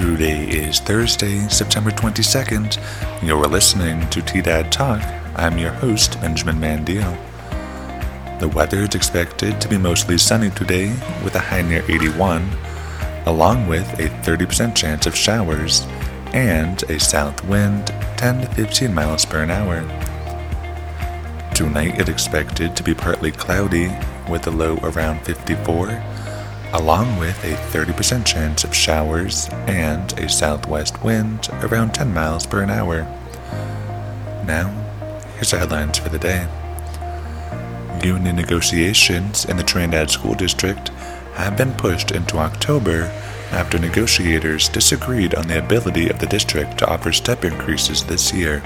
Today is Thursday, September 22nd. You're listening to T Dad Talk. I'm your host, Benjamin Mandio. The weather is expected to be mostly sunny today with a high near 81, along with a 30% chance of showers and a south wind 10 to 15 miles per hour. Tonight it's expected to be partly cloudy with a low around 54 along with a 30% chance of showers and a southwest wind around 10 miles per hour. Now, here's the headlines for the day. Union negotiations in the Trinidad School District have been pushed into October after negotiators disagreed on the ability of the district to offer step increases this year.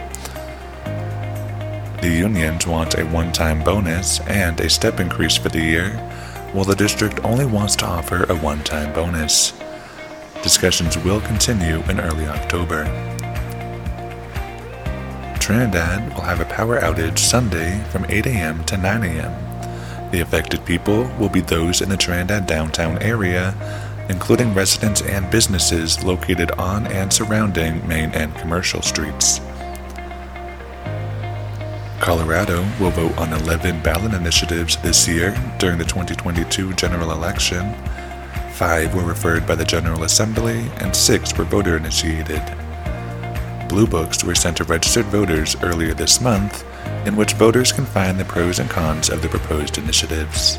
The unions want a one time bonus and a step increase for the year while the district only wants to offer a one time bonus. Discussions will continue in early October. Trinidad will have a power outage Sunday from 8 a.m. to 9 a.m. The affected people will be those in the Trinidad downtown area, including residents and businesses located on and surrounding main and commercial streets. Colorado will vote on 11 ballot initiatives this year during the 2022 general election. Five were referred by the General Assembly, and six were voter initiated. Blue books were sent to registered voters earlier this month, in which voters can find the pros and cons of the proposed initiatives.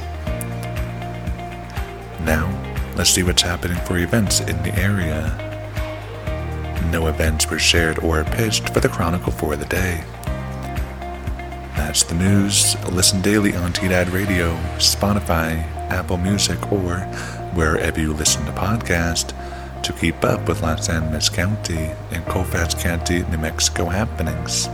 Now, let's see what's happening for events in the area. No events were shared or pitched for the Chronicle for the day. That's the news. Listen daily on TDAD Radio, Spotify, Apple Music, or wherever you listen to podcasts to keep up with Las Animas County and Colfax County, New Mexico happenings.